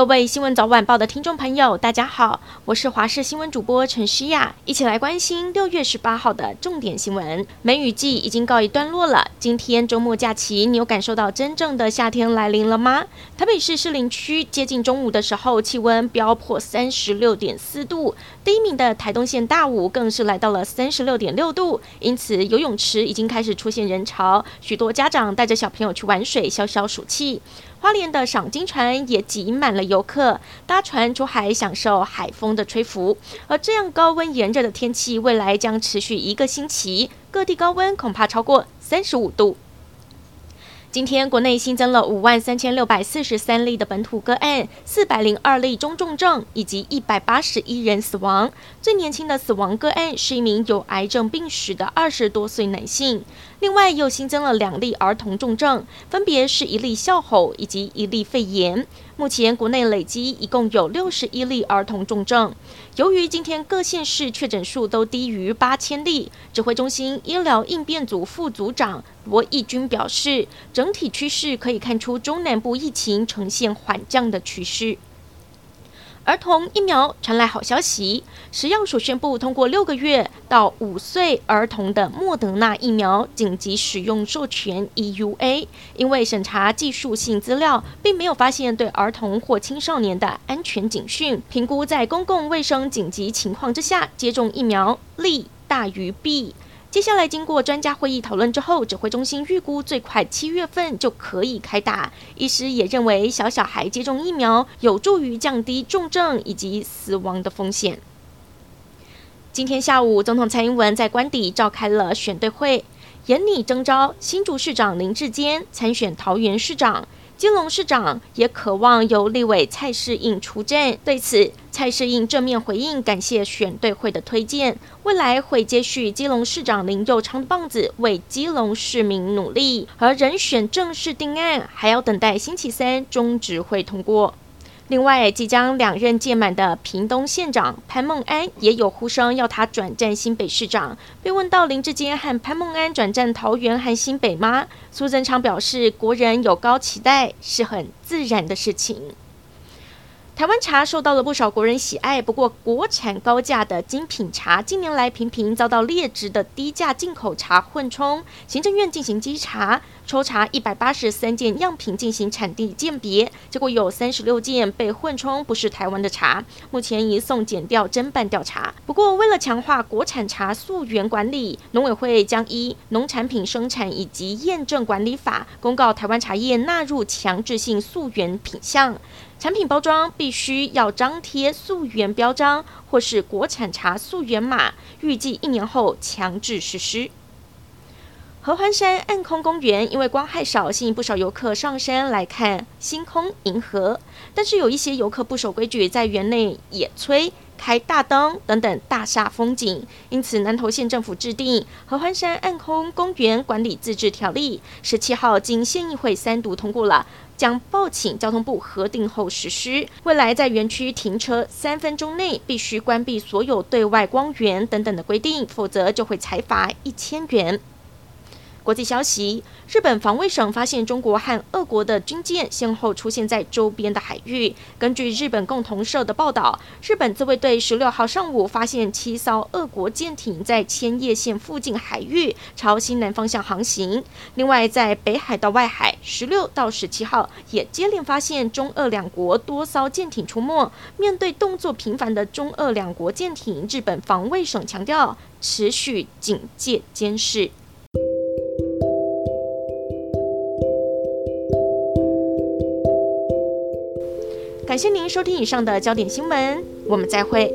各位新闻早晚报的听众朋友，大家好，我是华视新闻主播陈诗雅，一起来关心六月十八号的重点新闻。梅雨季已经告一段落了，今天周末假期，你有感受到真正的夏天来临了吗？台北市士林区接近中午的时候，气温飙破三十六点四度，第一名的台东县大武更是来到了三十六点六度，因此游泳池已经开始出现人潮，许多家长带着小朋友去玩水消消暑气。花莲的赏金船也挤满了游客，搭船出海享受海风的吹拂。而这样高温炎热的天气，未来将持续一个星期，各地高温恐怕超过三十五度。今天国内新增了五万三千六百四十三例的本土个案，四百零二例中重症，以及一百八十一人死亡。最年轻的死亡个案是一名有癌症病史的二十多岁男性。另外又新增了两例儿童重症，分别是一例哮吼以及一例肺炎。目前国内累积一共有六十一例儿童重症。由于今天各县市确诊数都低于八千例，指挥中心医疗应变组副组长罗义军表示，整体趋势可以看出中南部疫情呈现缓降的趋势。儿童疫苗传来好消息，食药署宣布通过六个月到五岁儿童的莫德纳疫苗紧急使用授权 （EUA），因为审查技术性资料，并没有发现对儿童或青少年的安全警讯，评估在公共卫生紧急情况之下接种疫苗利大于弊。接下来，经过专家会议讨论之后，指挥中心预估最快七月份就可以开打。医师也认为，小小孩接种疫苗有助于降低重症以及死亡的风险。今天下午，总统蔡英文在官邸召开了选对会，严拟征召新竹市长林智坚参选桃园市长。金龙市长也渴望由立委蔡世应出战，对此蔡适应正面回应，感谢选对会的推荐，未来会接续基隆市长林右昌的棒子，为基隆市民努力。而人选正式定案，还要等待星期三中执会通过。另外，即将两任届满的屏东县长潘孟安也有呼声要他转战新北市长。被问到林志坚和潘孟安转战桃园和新北吗？苏贞昌表示，国人有高期待是很自然的事情。台湾茶受到了不少国人喜爱，不过国产高价的精品茶近年来频频遭到劣质的低价进口茶混充。行政院进行稽查，抽查一百八十三件样品进行产地鉴别，结果有三十六件被混充不是台湾的茶，目前移送检调侦办调查。不过为了强化国产茶溯源管理，农委会将依《农产品生产以及验证管理法》公告台湾茶叶纳入强制性溯源品项。产品包装必须要张贴溯源标章，或是国产茶溯源码，预计一年后强制实施。合欢山暗空公园因为光害少，吸引不少游客上山来看星空、银河，但是有一些游客不守规矩，在园内野炊。开大灯等等大煞风景，因此南投县政府制定《合欢山暗空公园管理自治条例》，十七号经县议会三读通过了，将报请交通部核定后实施。未来在园区停车三分钟内必须关闭所有对外光源等等的规定，否则就会裁罚一千元。国际消息：日本防卫省发现中国和俄国的军舰先后出现在周边的海域。根据日本共同社的报道，日本自卫队十六号上午发现七艘俄国舰艇在千叶县附近海域朝西南方向航行。另外，在北海道外海，十六到十七号也接连发现中俄两国多艘舰艇出没。面对动作频繁的中俄两国舰艇，日本防卫省强调持续警戒监视。感谢您收听以上的焦点新闻，我们再会。